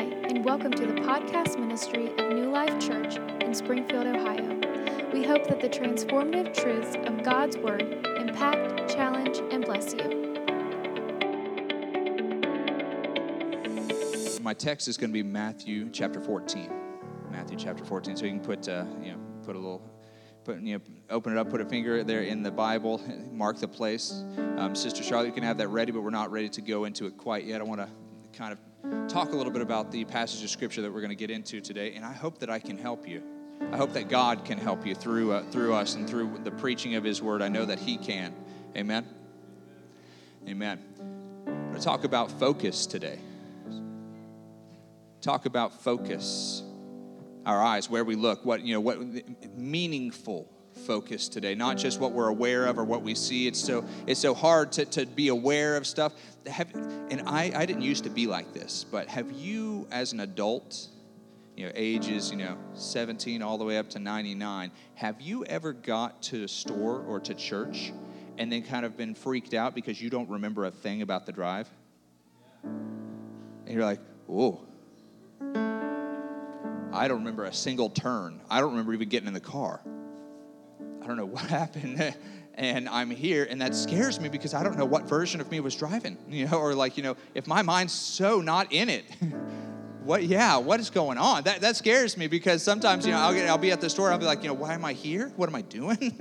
Hi, and welcome to the podcast ministry of New Life Church in Springfield, Ohio. We hope that the transformative truths of God's Word impact, challenge, and bless you. My text is going to be Matthew chapter 14. Matthew chapter 14. So you can put, uh, you know, put a little, put, you know, open it up, put a finger there in the Bible, mark the place. Um, Sister Charlotte, you can have that ready, but we're not ready to go into it quite yet. I want to kind of talk a little bit about the passage of scripture that we're going to get into today, and I hope that I can help you. I hope that God can help you through uh, through us and through the preaching of His Word. I know that He can. Amen. Amen. I'm going to talk about focus today. Talk about focus. Our eyes, where we look, what you know, what meaningful focus today not just what we're aware of or what we see it's so it's so hard to, to be aware of stuff have, and I, I didn't used to be like this but have you as an adult you know ages you know 17 all the way up to 99 have you ever got to a store or to church and then kind of been freaked out because you don't remember a thing about the drive and you're like whoa I don't remember a single turn. I don't remember even getting in the car. I don't know what happened. and I'm here, and that scares me because I don't know what version of me was driving, you know, or like, you know, if my mind's so not in it, what, yeah, what is going on? That, that scares me because sometimes, you know, I'll, get, I'll be at the store, I'll be like, you know, why am I here? What am I doing?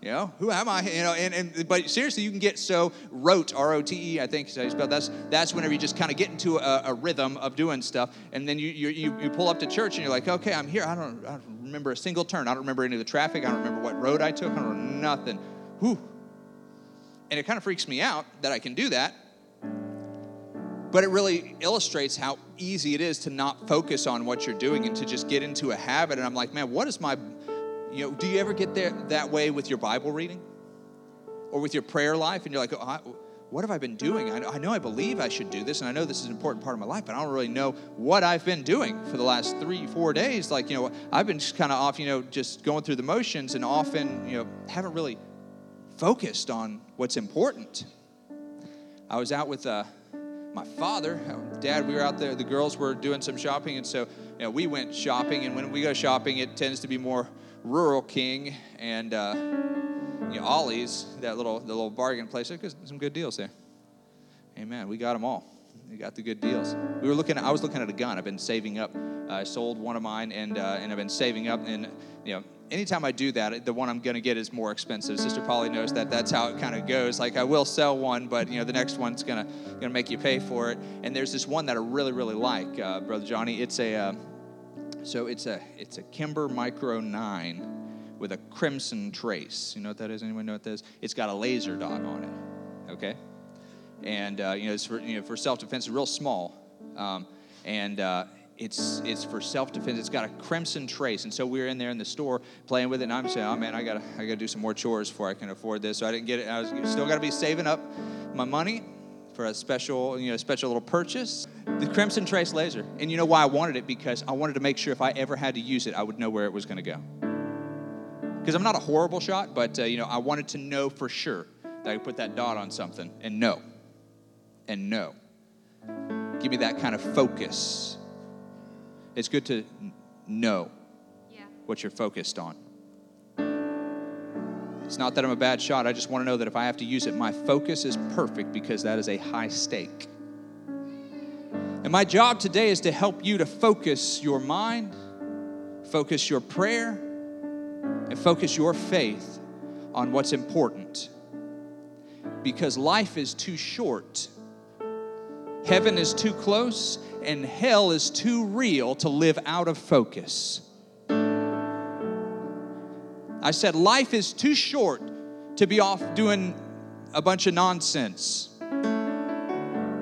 You know, who am I? You know, and, and but seriously, you can get so rote, R-O-T-E, I think is how you spell that's that's whenever you just kind of get into a, a, rhythm of doing stuff, and then you, you you pull up to church and you're like, okay, I'm here. I don't I don't remember a single turn. I don't remember any of the traffic. I don't remember what road I took. I don't know nothing. Whew. And it kind of freaks me out that I can do that. But it really illustrates how easy it is to not focus on what you're doing and to just get into a habit. And I'm like, man, what is my you know, do you ever get there that way with your Bible reading or with your prayer life? And you're like, oh, what have I been doing? I, I know I believe I should do this, and I know this is an important part of my life, but I don't really know what I've been doing for the last three, four days. Like, you know, I've been just kind of off, you know, just going through the motions and often, you know, haven't really focused on what's important. I was out with uh, my father, dad, we were out there, the girls were doing some shopping, and so, you know, we went shopping, and when we go shopping, it tends to be more Rural King and uh, you know, Ollie's, that little the little bargain place. There's some good deals there. Amen. We got them all. We got the good deals. We were looking. At, I was looking at a gun. I've been saving up. Uh, I sold one of mine, and uh, and I've been saving up. And you know, anytime I do that, the one I'm going to get is more expensive. Sister Polly knows that. That's how it kind of goes. Like I will sell one, but you know, the next one's gonna gonna make you pay for it. And there's this one that I really really like, uh, brother Johnny. It's a uh, so it's a it's a Kimber Micro 9 with a crimson trace. You know what that is? Anyone know what that is? It's got a laser dot on it. Okay, and uh, you know it's for you know for self defense. It's real small, um, and uh, it's it's for self defense. It's got a crimson trace, and so we were in there in the store playing with it. And I'm saying, oh man, I gotta I gotta do some more chores before I can afford this. So I didn't get it. I was still got to be saving up my money for a special, you know, special little purchase. The Crimson Trace laser. And you know why I wanted it? Because I wanted to make sure if I ever had to use it, I would know where it was going to go. Because I'm not a horrible shot, but, uh, you know, I wanted to know for sure that I could put that dot on something and know. And know. Give me that kind of focus. It's good to know yeah. what you're focused on. It's not that I'm a bad shot. I just want to know that if I have to use it, my focus is perfect because that is a high stake. And my job today is to help you to focus your mind, focus your prayer, and focus your faith on what's important. Because life is too short, heaven is too close, and hell is too real to live out of focus. I said, life is too short to be off doing a bunch of nonsense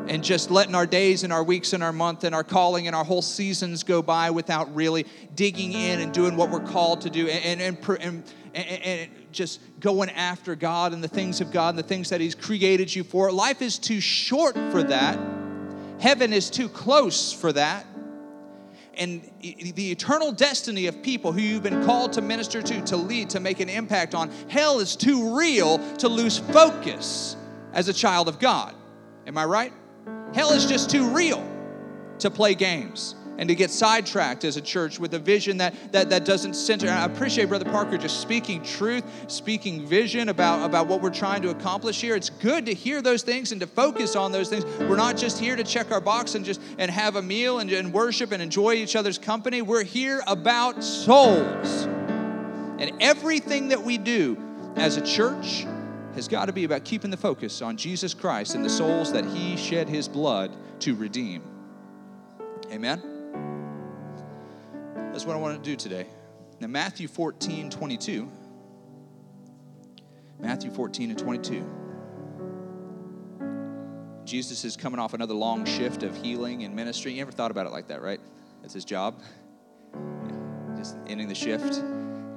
and just letting our days and our weeks and our month and our calling and our whole seasons go by without really digging in and doing what we're called to do and, and, and, and, just going after God and the things of God and the things that He's created you for. Life is too short for that. Heaven is too close for that and the eternal destiny of people who you've been called to minister to, to lead, to make an impact on, hell is too real to lose focus as a child of God. Am I right? Hell is just too real. to play games and to get sidetracked as a church with a vision that, that, that doesn't center. I appreciate Brother Parker just speaking truth, speaking vision about, about what we're trying to accomplish here. It's good to hear those things and to focus on those things. We're not just here to check our box and just and have a meal and, and worship and enjoy each other's company. We're here about souls. And everything that we do as a church has got to be about keeping the focus on Jesus Christ and the souls that He shed His blood to redeem. Amen? That's what I want to do today. Now, Matthew 14, 22. Matthew 14 and 22. Jesus is coming off another long shift of healing and ministry. You ever thought about it like that, right? That's his job. Just ending the shift.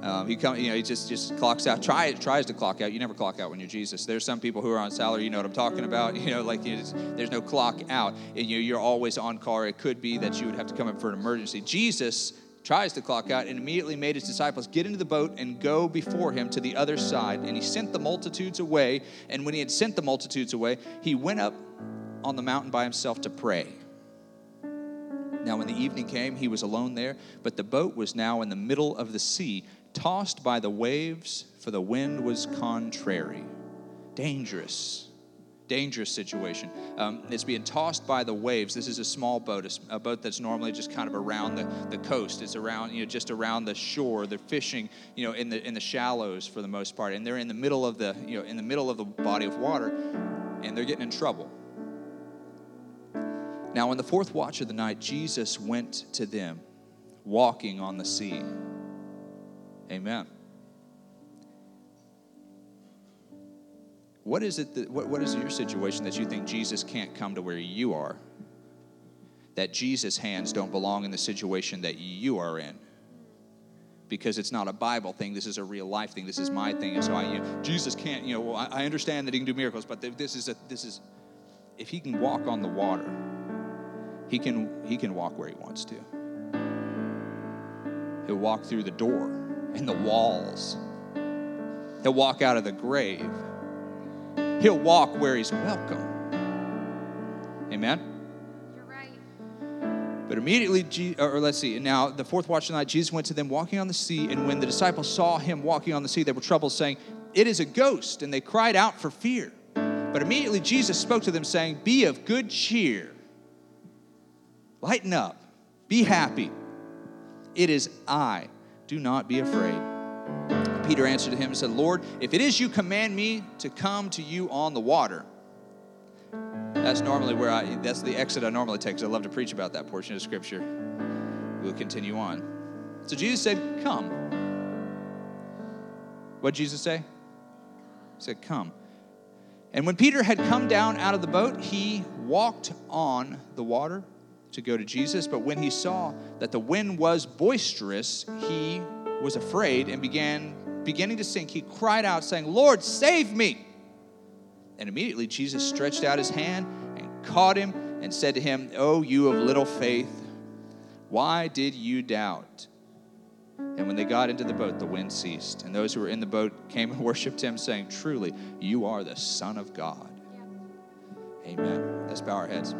Um, he come, you know, he just just clocks out. Try tries to clock out. You never clock out when you're Jesus. There's some people who are on salary. You know what I'm talking about. You know, like there's no clock out, and you you're always on call. It could be that you would have to come in for an emergency. Jesus tries to clock out and immediately made his disciples get into the boat and go before him to the other side. And he sent the multitudes away. And when he had sent the multitudes away, he went up on the mountain by himself to pray. Now, when the evening came, he was alone there, but the boat was now in the middle of the sea tossed by the waves, for the wind was contrary. Dangerous, dangerous situation. Um, it's being tossed by the waves. This is a small boat, a, a, boat that's normally just kind of around the, the coast. It's around, you know, just around the shore. They're fishing, you know, in the in the shallows for the most part, and they're in the middle of the, you know, in the middle of the body of water, and they're getting in trouble. Now, in the fourth watch of the night, Jesus went to them, walking on the sea. Amen. What is it that, what, what is your situation that you think Jesus can't come to where you are? That Jesus' hands don't belong in the situation that you are in? Because it's not a Bible thing. This is a real life thing. This is my thing. And so I, you know, Jesus can't, you know, well, I, I understand that he can do miracles, but this is a, this is, if he can walk on the water, he can, he can walk where he wants to. He'll walk through the door in the walls. He'll walk out of the grave. He'll walk where he's welcome. Amen? You're right. But immediately, or let's see, now the fourth watch of the night, Jesus went to them walking on the sea, and when the disciples saw him walking on the sea, they were troubled, saying, It is a ghost, and they cried out for fear. But immediately Jesus spoke to them, saying, Be of good cheer, lighten up, be happy. It is I do not be afraid. Peter answered him and said, Lord, if it is you, command me to come to you on the water. That's normally where I, that's the exit I normally take because I love to preach about that portion of Scripture. We'll continue on. So Jesus said, Come. What did Jesus say? He said, Come. And when Peter had come down out of the boat, he walked on the water to go to Jesus, but when he saw that the wind was boisterous, he was afraid and began beginning to sink. He cried out saying, "Lord, save me!" And immediately Jesus stretched out his hand and caught him and said to him, "Oh, you of little faith, why did you doubt?" And when they got into the boat, the wind ceased, and those who were in the boat came and worshiped him, saying, Truly, you are the Son of God. Amen. Let's bow our heads.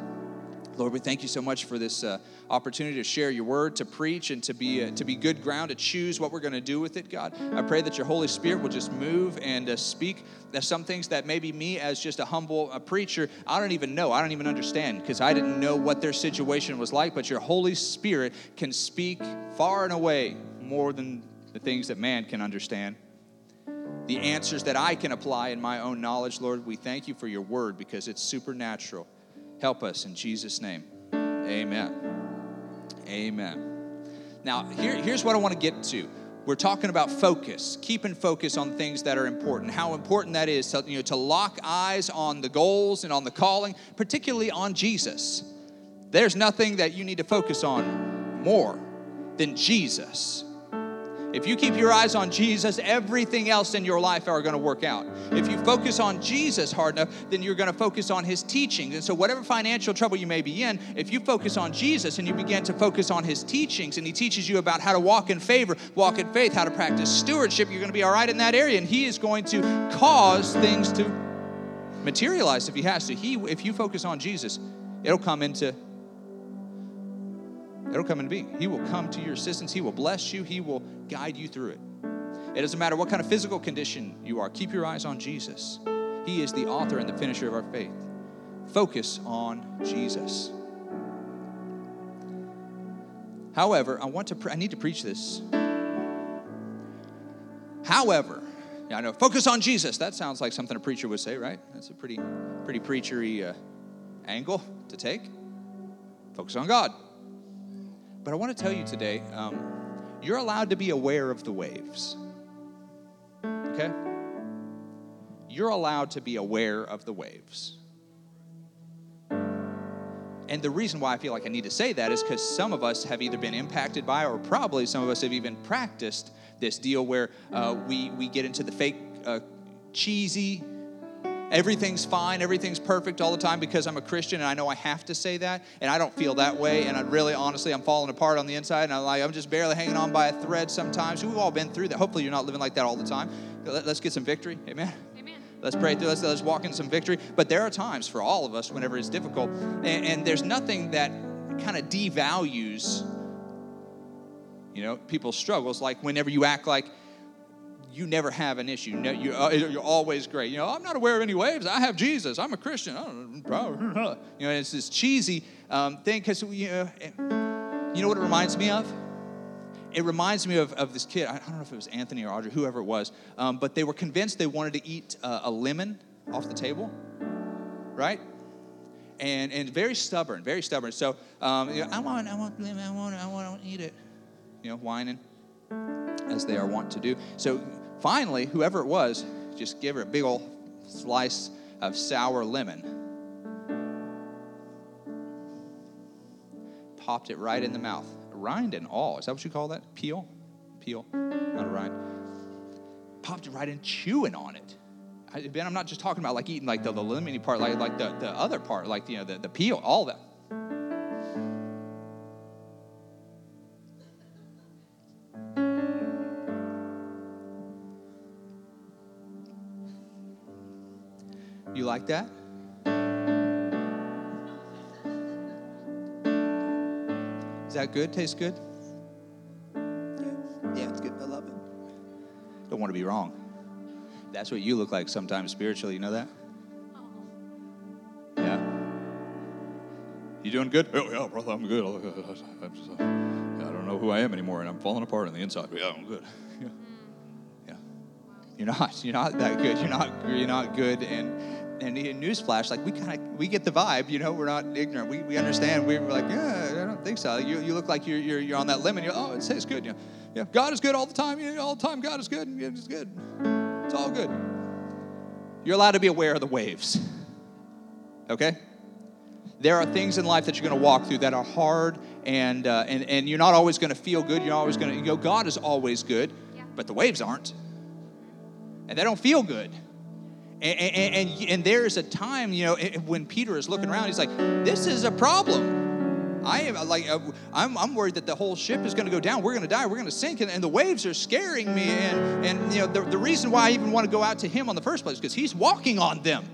Lord, we thank you so much for this uh, opportunity to share your word, to preach, and to be uh, to be good ground to choose what we're going to do with it. God, I pray that your Holy Spirit will just move and uh, speak. Some things that maybe me, as just a humble a preacher, I don't even know. I don't even understand because I didn't know what their situation was like. But your Holy Spirit can speak far and away more than the things that man can understand the answers that I can apply in my own knowledge, Lord. We thank you for your word because it's supernatural. Help us in Jesus' name. Amen. Amen. Now, here, here's what I want to get to. We're talking about focus, keeping focus on things that are important. How important that is to, you know, to lock eyes on the goals and on the calling, particularly on Jesus. There's nothing that you need to focus on more than Jesus. If you keep your eyes on Jesus, everything else in your life are going to work out. If you focus on Jesus hard enough, then you're going to focus on his teachings. And so, whatever financial trouble you may be in, if you focus on Jesus and you begin to focus on his teachings, and he teaches you about how to walk in favor, walk in faith, how to practice stewardship, you're going to be all right in that area. And he is going to cause things to materialize if he has to. He, if you focus on Jesus, it'll come into It'll come into being. He will come to your assistance. He will bless you. He will guide you through it. It doesn't matter what kind of physical condition you are, keep your eyes on Jesus. He is the author and the finisher of our faith. Focus on Jesus. However, I want to pre- I need to preach this. However, yeah, I know focus on Jesus. That sounds like something a preacher would say, right? That's a pretty pretty preachery uh, angle to take. Focus on God. But I want to tell you today, um, you're allowed to be aware of the waves. Okay? You're allowed to be aware of the waves. And the reason why I feel like I need to say that is because some of us have either been impacted by, or probably some of us have even practiced this deal where uh, we, we get into the fake, uh, cheesy, everything's fine, everything's perfect all the time because I'm a Christian and I know I have to say that. And I don't feel that way. And I really, honestly, I'm falling apart on the inside. And I'm like, I'm just barely hanging on by a thread sometimes. We've all been through that. Hopefully, you're not living like that all the time. Let's get some victory. Amen. Let's pray through. Let's, let's walk in some victory. But there are times for all of us whenever it's difficult, and, and there's nothing that kind of devalues, you know, people's struggles. Like whenever you act like you never have an issue. No, you, uh, you're always great. You know, I'm not aware of any waves. I have Jesus. I'm a Christian. I don't know. You know, it's this cheesy um, thing because you know, you know what it reminds me of it reminds me of, of this kid. I don't know if it was Anthony or Audrey, whoever it was, um, but they were convinced they wanted to eat uh, a lemon off the table, right? And, and very stubborn, very stubborn. So, um, you know, I want, I want lemon, I want, I want, I want to eat it. You know, whining, as they are wont to do. So, finally, whoever it was, just gave her a big old slice of sour lemon. Popped it right in the mouth rind and all. Is that what you call that? Peel? Peel, not a rind. Popped it right in, chewing on it. I, ben, I'm not just talking about like eating like the, the lemony part, like, like the, the other part, like you know, the, the peel, all that. Like that? Is that good? Tastes good? Yeah, yeah, it's good. I love it. Don't want to be wrong. That's what you look like sometimes spiritually. You know that? Yeah. You doing good? Oh yeah, brother, I'm good. I'm just, uh, I don't know who I am anymore, and I'm falling apart on the inside. Yeah, I'm good. Yeah. Yeah. You're not. You're not that good. You're not. You're not good, and and a newsflash, like we kind of we get the vibe, you know, we're not ignorant. We, we understand. We are like, yeah, I don't think so. You, you look like you're, you're, you're on that limit. You're, oh, it says good. You know, yeah, God is good all the time. You know, all the time, God is good. It's good. It's all good. You're allowed to be aware of the waves. Okay? There are things in life that you're going to walk through that are hard, and, uh, and, and you're not always going to feel good. You're always going to, you know, God is always good, yeah. but the waves aren't. And they don't feel good. And, and, and, and, there's a time, you know, when Peter is looking around, he's like, this is a problem. I am like, uh, I'm, I'm worried that the whole ship is going to go down. We're going to die. We're going to sink. And, and, the waves are scaring me. And, and you know, the, the reason why I even want to go out to him on the first place is because he's walking on them.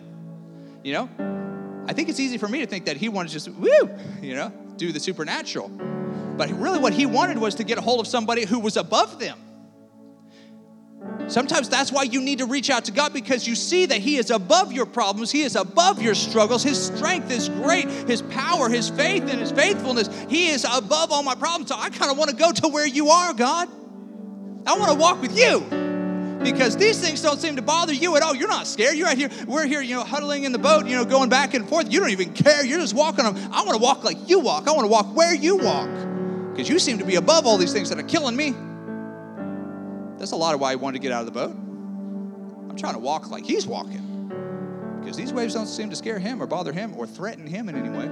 You know, I think it's easy for me to think that he wanted to just, woo, you know, do the supernatural. But really, what he wanted was to get a hold of somebody who was above them. Sometimes that's why you need to reach out to God because you see that He is above your problems, He is above your struggles. His strength is great, His power, His faith, and His faithfulness. He is above all my problems. So I kind of want to go to where you are, God. I want to walk with you because these things don't seem to bother you at all. You're not scared. You're right here. We're here, you know, huddling in the boat, you know, going back and forth. You don't even care. You're just walking. On. I want to walk like you walk. I want to walk where you walk because you seem to be above all these things that are killing me. That's a lot of why he wanted to get out of the boat. I'm trying to walk like he's walking. Because these waves don't seem to scare him or bother him or threaten him in any way.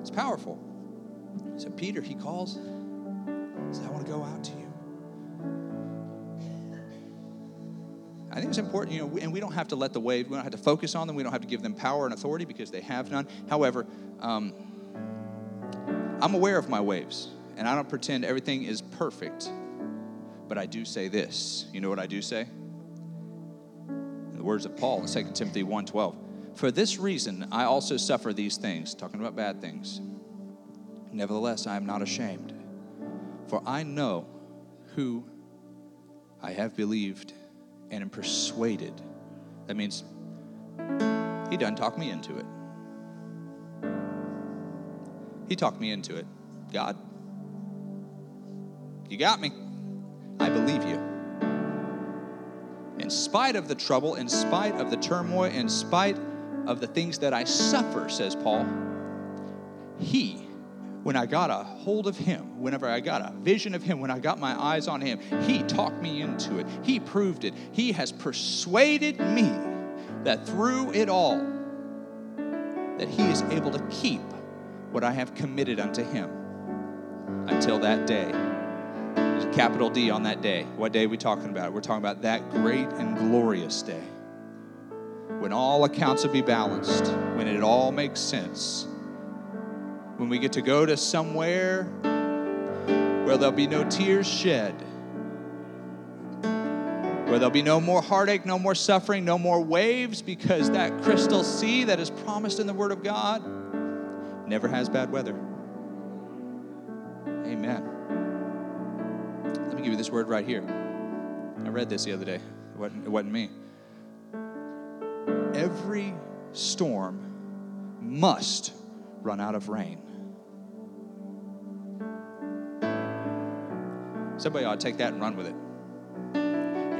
It's powerful. So Peter, he calls, says, I want to go out to you. I think it's important, you know, and we don't have to let the wave, we don't have to focus on them, we don't have to give them power and authority because they have none. However, um, I'm aware of my waves, and I don't pretend everything is perfect but I do say this. You know what I do say? In the words of Paul in 2 Timothy 1:12. For this reason I also suffer these things, talking about bad things. Nevertheless, I am not ashamed, for I know who I have believed and am persuaded. That means he done talk me into it. He talked me into it. God, you got me. I believe you. In spite of the trouble, in spite of the turmoil, in spite of the things that I suffer, says Paul, He, when I got a hold of Him, whenever I got a vision of Him, when I got my eyes on Him, He talked me into it. He proved it. He has persuaded me that through it all, that He is able to keep what I have committed unto Him until that day. Capital D on that day. What day are we talking about? We're talking about that great and glorious day when all accounts will be balanced, when it all makes sense, when we get to go to somewhere where there'll be no tears shed, where there'll be no more heartache, no more suffering, no more waves, because that crystal sea that is promised in the Word of God never has bad weather. Amen. Me give you this word right here. I read this the other day. It wasn't, it wasn't me. Every storm must run out of rain. Somebody ought to take that and run with it.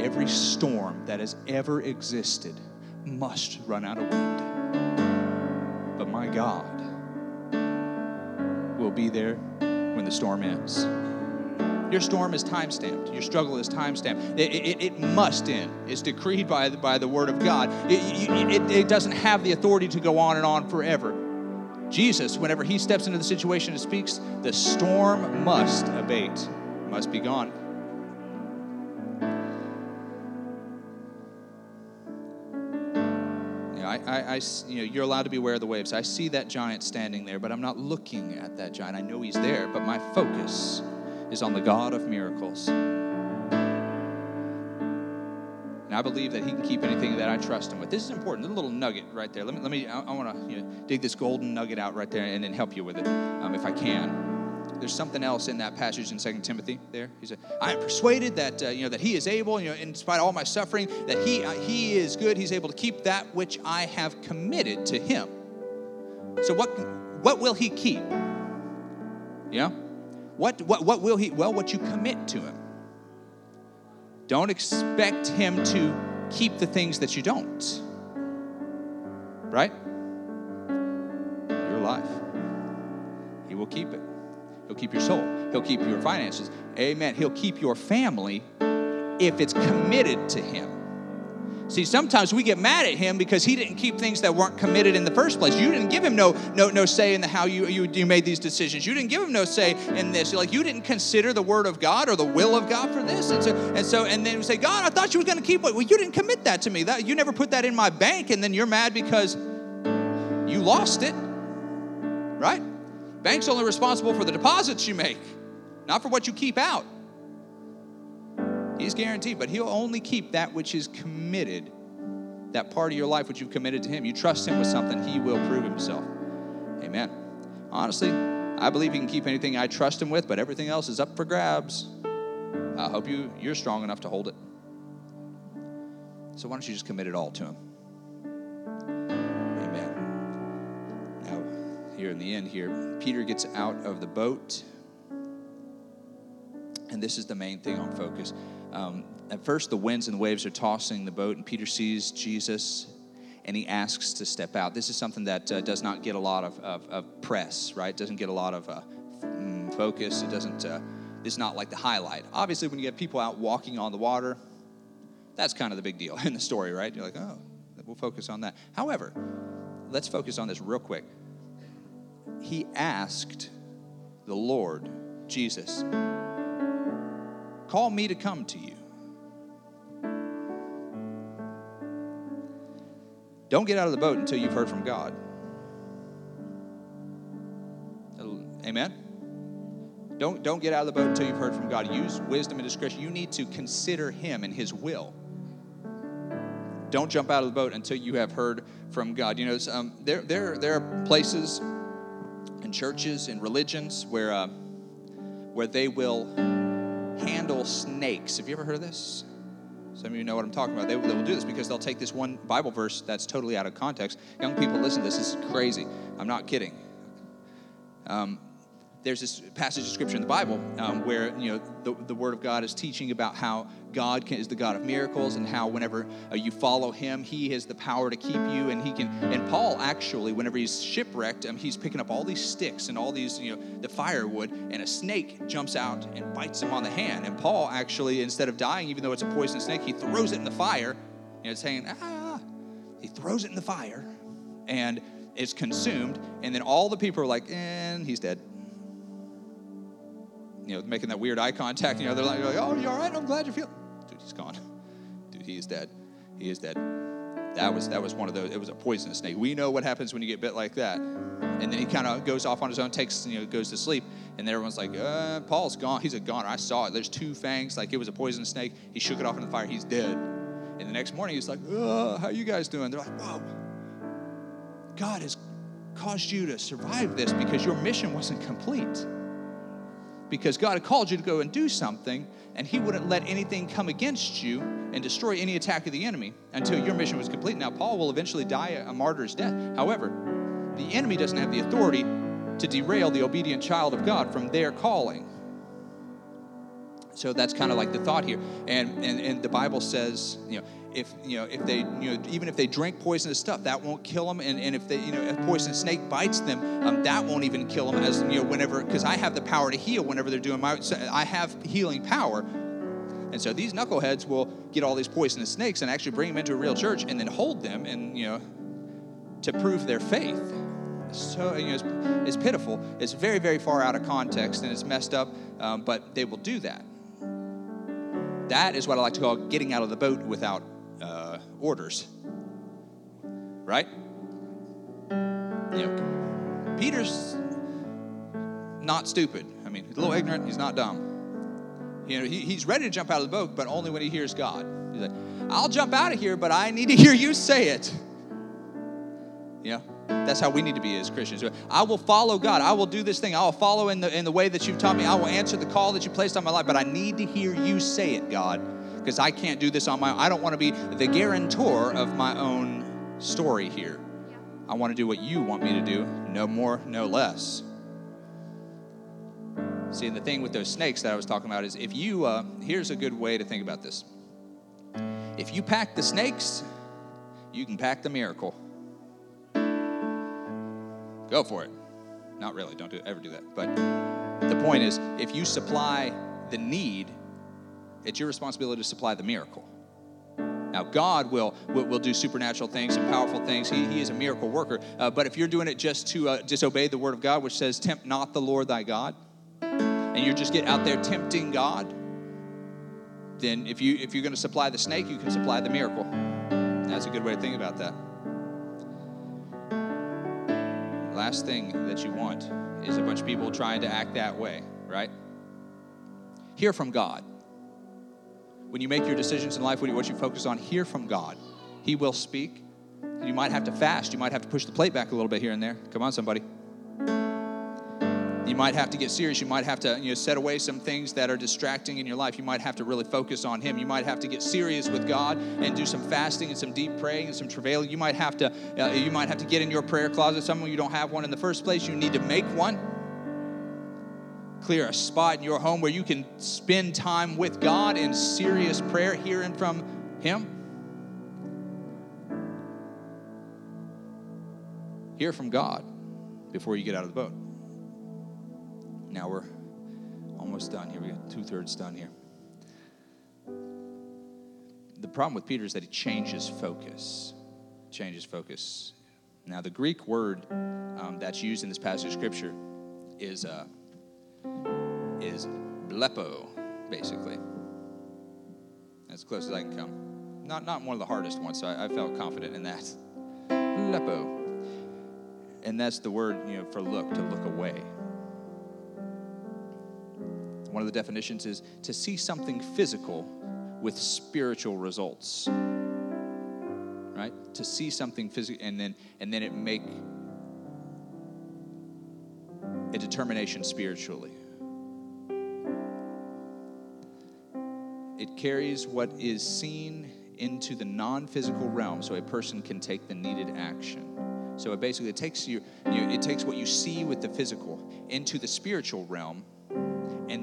Every storm that has ever existed must run out of wind. But my God will be there when the storm ends. Your storm is time stamped. Your struggle is time stamped. It, it, it, must end. It's decreed by the, by the word of God. It, it, doesn't have the authority to go on and on forever. Jesus, whenever he steps into the situation and speaks, the storm must abate, must be gone. I, I, you know, you're allowed to be aware of the waves. I see that giant standing there, but I'm not looking at that giant. I know he's there, but my focus is on the God of miracles. And I believe that he can keep anything that I trust him with. This is important. A little nugget right there. Let me, let me I, I want to you know, dig this golden nugget out right there and then help you with it um, if I can there's something else in that passage in Second Timothy there. He said, I am persuaded that, uh, you know, that he is able, you know, in spite of all my suffering, that he, uh, he is good. He's able to keep that which I have committed to him. So what, what will he keep? Know? What, what, what will he? Well, what you commit to him. Don't expect him to keep the things that you don't. Right? Your life. He will keep it. He'll keep your soul. He'll keep your finances. Amen. He'll keep your family if it's committed to Him. See, sometimes we get mad at him because he didn't keep things that weren't committed in the first place. You didn't give him no no no say in the how you you, you made these decisions. You didn't give him no say in this. You're like you didn't consider the word of God or the will of God for this. And so and so and then we say, God, I thought you were going to keep it. Well, you didn't commit that to me. That you never put that in my bank, and then you're mad because you lost it, right? Bank's only responsible for the deposits you make, not for what you keep out. He's guaranteed, but he'll only keep that which is committed, that part of your life which you've committed to him. You trust him with something, he will prove himself. Amen. Honestly, I believe he can keep anything I trust him with, but everything else is up for grabs. I hope you, you're strong enough to hold it. So why don't you just commit it all to him? Amen. Now, here in the end here. Peter gets out of the boat, and this is the main thing on focus. Um, at first, the winds and the waves are tossing the boat, and Peter sees Jesus and he asks to step out. This is something that uh, does not get a lot of, of, of, press, right? Doesn't get a lot of uh, mm, focus. It doesn't. Uh, it's not like the highlight. Obviously, when you have people out walking on the water, that's kind of the big deal in the story, right? You're like, oh, we'll focus on that. However, let's focus on this real quick he asked the Lord, Jesus, call me to come to you. Don't get out of the boat until you've heard from God. Amen? Don't, don't get out of the boat until you've heard from God. Use wisdom and discretion. You need to consider Him and His will. Don't jump out of the boat until you have heard from God. You know, um, there, there, there are places and churches and religions where, uh, where they will handle snakes. Have you ever heard of this? Some of you know what I'm talking about. They, they will do this because they'll take this one Bible verse that's totally out of context. Young people, listen, to this. this is crazy. I'm not kidding. Um, there's this passage of scripture in the Bible um, where you know the, the Word of God is teaching about how God can, is the God of miracles and how whenever uh, you follow Him, He has the power to keep you, and He can. And Paul actually, whenever he's shipwrecked, um, he's picking up all these sticks and all these you know the firewood, and a snake jumps out and bites him on the hand. And Paul actually, instead of dying, even though it's a poisonous snake, he throws it in the fire, you know, saying ah, he throws it in the fire, and it's consumed, and then all the people are like, and he's dead you know, making that weird eye contact. You know, they're like, "Oh, you all right? I'm glad you feel." Dude, he's gone. Dude, he is dead. He is dead. That was that was one of those. It was a poisonous snake. We know what happens when you get bit like that. And then he kind of goes off on his own, takes you know, goes to sleep, and everyone's like, uh, "Paul's gone. He's a goner. I saw it. There's two fangs. Like it was a poisonous snake. He shook it off in the fire. He's dead." And the next morning, he's like, uh, "How you guys doing?" They're like, "Whoa, God has caused you to survive this because your mission wasn't complete." Because God had called you to go and do something, and He wouldn't let anything come against you and destroy any attack of the enemy until your mission was complete. Now, Paul will eventually die a martyr's death. However, the enemy doesn't have the authority to derail the obedient child of God from their calling. So that's kind of like the thought here. And, and, and the Bible says, you know, if you know if they you know even if they drink poisonous stuff that won't kill them and, and if they you know if poisonous snake bites them um, that won't even kill them as you know whenever because i have the power to heal whenever they're doing my i have healing power. And so these knuckleheads will get all these poisonous snakes and actually bring them into a real church and then hold them and you know to prove their faith. So you know it's, it's pitiful. It's very very far out of context and it's messed up um, but they will do that that is what I like to call getting out of the boat without uh, orders. Right? You know, Peter's not stupid. I mean, he's a little ignorant, he's not dumb. You know, he, he's ready to jump out of the boat, but only when he hears God. He's like, I'll jump out of here, but I need to hear you say it. You know, that's how we need to be as Christians. I will follow God. I will do this thing. I will follow in the, in the way that you've taught me. I will answer the call that you placed on my life, but I need to hear you say it, God because I can't do this on my own. I don't want to be the guarantor of my own story here. I want to do what you want me to do, no more, no less. See, and the thing with those snakes that I was talking about is if you, uh, here's a good way to think about this. If you pack the snakes, you can pack the miracle. Go for it. Not really, don't do, ever do that. But the point is, if you supply the need, it's your responsibility to supply the miracle. Now, God will, will, will, do supernatural things and powerful things. He, he is a miracle worker. Uh, but if you're doing it just to uh, disobey the word of God, which says, tempt not the Lord thy God, and you're just get out there tempting God, then if, you, if you're going to supply the snake, you can supply the miracle. That's a good way to think about that. Last thing that you want is a bunch of people trying to act that way, right? Hear from God when you make your decisions in life, what you focus on, hear from God. He will speak. You might have to fast. You might have to push the plate back a little bit here and there. Come on, somebody. You might have to get serious. You might have to you know, set away some things that are distracting in your life. You might have to really focus on Him. You might have to get serious with God and do some fasting and some deep praying and some travailing. You might have to uh, you might have to get in your prayer closet. Some of you don't have one in the first place. You need to make one clear a spot in your home where you can spend time with God in serious prayer, hearing from Him. Hear from God before you get out of the boat. Now we're almost done here. We got two thirds done here. The problem with Peter is that he changes focus. Changes focus. Now, the Greek word um, that's used in this passage of scripture is. Uh, is blepo, basically. As close as I can come. Not, not one of the hardest ones, so I, I felt confident in that. Blepo. And that's the word you know, for look, to look away. One of the definitions is to see something physical with spiritual results. Right? To see something physical and then and then it make a determination spiritually. It carries what is seen into the non physical realm so a person can take the needed action. So it basically takes you, you, it takes what you see with the physical into the spiritual realm,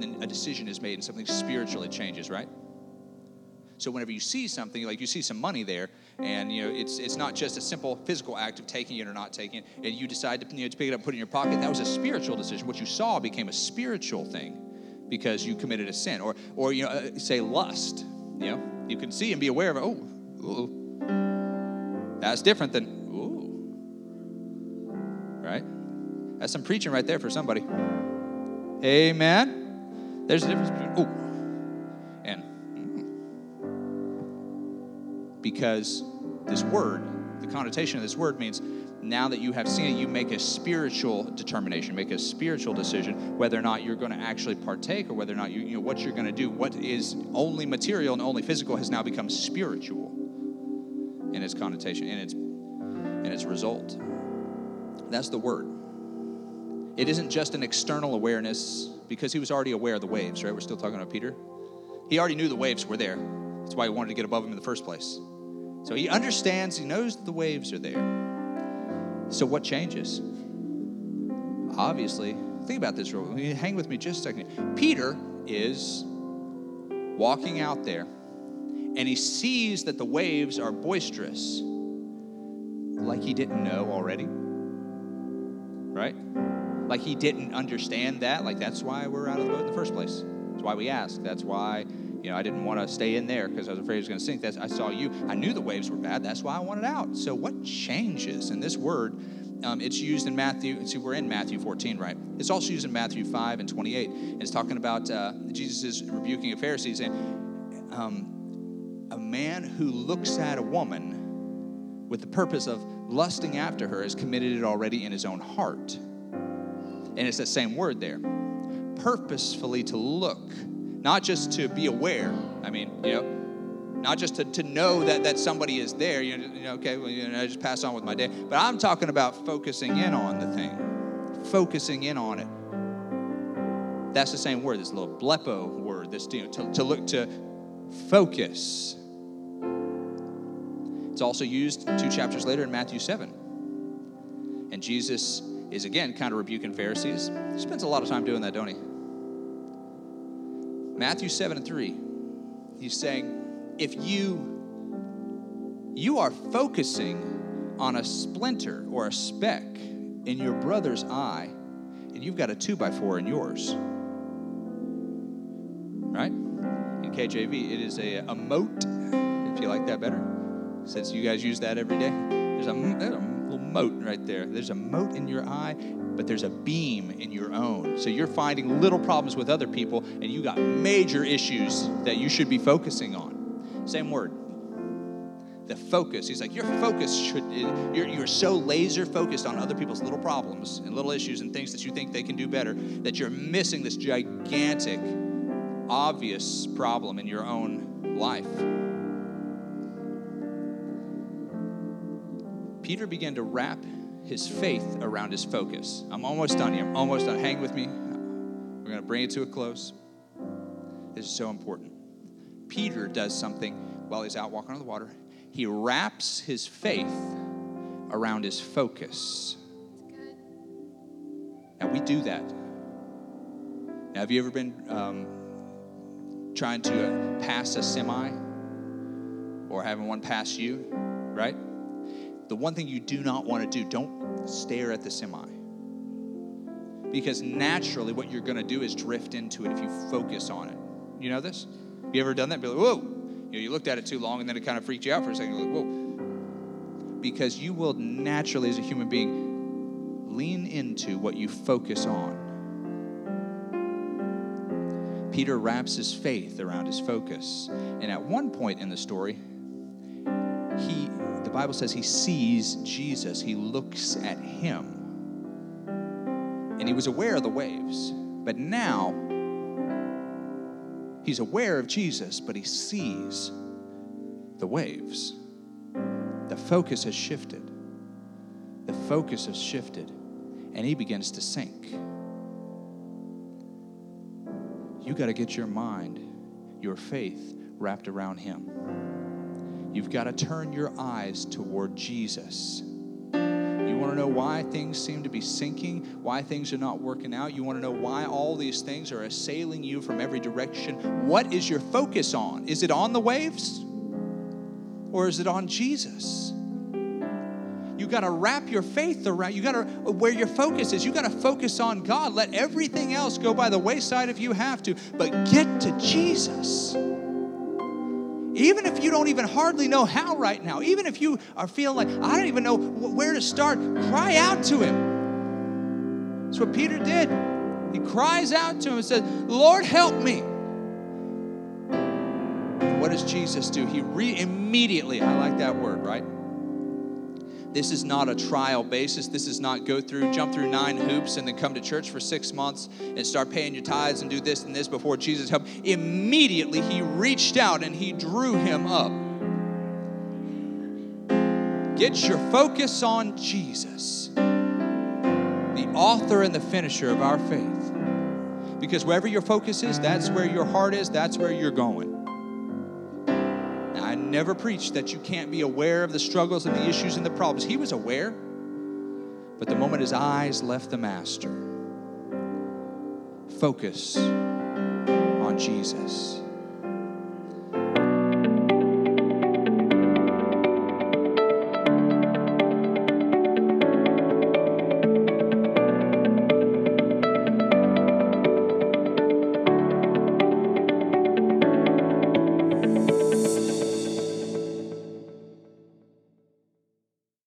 and then a decision is made and something spiritually changes, right? So whenever you see something, like you see some money there, and you know it's it's not just a simple physical act of taking it or not taking it, and you decide to, you know, to pick it up, and put it in your pocket. That was a spiritual decision. What you saw became a spiritual thing because you committed a sin, or or you know uh, say lust. You know you can see and be aware of. Oh, ooh, that's different than ooh, right? That's some preaching right there for somebody. Amen. There's a difference between ooh and mm. because this word, the connotation of this word means now that you have seen it, you make a spiritual determination, make a spiritual decision whether or not you're going to actually partake or whether or not you, you know, what you're going to do. What is only material and only physical has now become spiritual in its connotation, in its, in its result. That's the word. It isn't just an external awareness because he was already aware of the waves, right? We're still talking about Peter. He already knew the waves were there. That's why he wanted to get above them in the first place. So he understands, he knows the waves are there. So, what changes? Obviously, think about this real Hang with me just a second. Peter is walking out there and he sees that the waves are boisterous, like he didn't know already. Right? Like he didn't understand that. Like that's why we're out of the boat in the first place. That's why we asked. That's why you know, I didn't want to stay in there because I was afraid it was going to sink. That's, I saw you. I knew the waves were bad. That's why I wanted out. So what changes? in this word, um, it's used in Matthew. See, we're in Matthew 14, right? It's also used in Matthew 5 and 28. And it's talking about uh, Jesus is rebuking a Pharisee saying, um, a man who looks at a woman with the purpose of lusting after her has committed it already in his own heart. And it's the same word there. Purposefully to look not just to be aware. I mean, you know, not just to, to know that, that somebody is there. You know, you know okay, well, you know, I just pass on with my day. But I'm talking about focusing in on the thing, focusing in on it. That's the same word, this little blepo word, this you know, to, to look to focus. It's also used two chapters later in Matthew 7. And Jesus is again kind of rebuking Pharisees. He spends a lot of time doing that, don't he? Matthew 7 and 3, he's saying, if you you are focusing on a splinter or a speck in your brother's eye, and you've got a two by four in yours. Right? In KJV, it is a, a mote, if you like that better, since you guys use that every day. There's a, there's a right there. There's a mote in your eye, but there's a beam in your own. So you're finding little problems with other people, and you got major issues that you should be focusing on. Same word. The focus. He's like, your focus should, you're, you're so laser focused on other people's little problems and little issues and things that you think they can do better that you're missing this gigantic, obvious problem in your own life. Peter began to wrap his faith around his focus. I'm almost done here. I'm almost done. Hang with me. We're going to bring it to a close. This is so important. Peter does something while he's out walking on the water. He wraps his faith around his focus. Now, we do that. Now, have you ever been um, trying to uh, pass a semi or having one pass you, right? The one thing you do not want to do, don't stare at the semi. Because naturally, what you're going to do is drift into it if you focus on it. You know this? You ever done that? Be like, whoa. You, know, you looked at it too long and then it kind of freaked you out for a second. You're like, whoa. Because you will naturally, as a human being, lean into what you focus on. Peter wraps his faith around his focus. And at one point in the story, Bible says he sees Jesus, he looks at him. And he was aware of the waves. But now, he's aware of Jesus, but he sees the waves. The focus has shifted. The focus has shifted, and he begins to sink. you got to get your mind, your faith wrapped around Him. You've got to turn your eyes toward Jesus. You want to know why things seem to be sinking, why things are not working out? You want to know why all these things are assailing you from every direction? What is your focus on? Is it on the waves? Or is it on Jesus? You got to wrap your faith around, you got to, where your focus is, you got to focus on God. Let everything else go by the wayside if you have to, but get to Jesus. Even if you don't even hardly know how right now, even if you are feeling like, I don't even know where to start, cry out to Him. That's what Peter did. He cries out to Him and says, Lord, help me. And What does Jesus do? He re- immediately, I like that word, right? This is not a trial basis. This is not go through, jump through nine hoops and then come to church for six months and start paying your tithes and do this and this before Jesus helped. Immediately, he reached out and he drew him up. Get your focus on Jesus, the author and the finisher of our faith. Because wherever your focus is, that's where your heart is, that's where you're going never preached that you can't be aware of the struggles and the issues and the problems. He was aware. But the moment his eyes left the Master, focus on Jesus.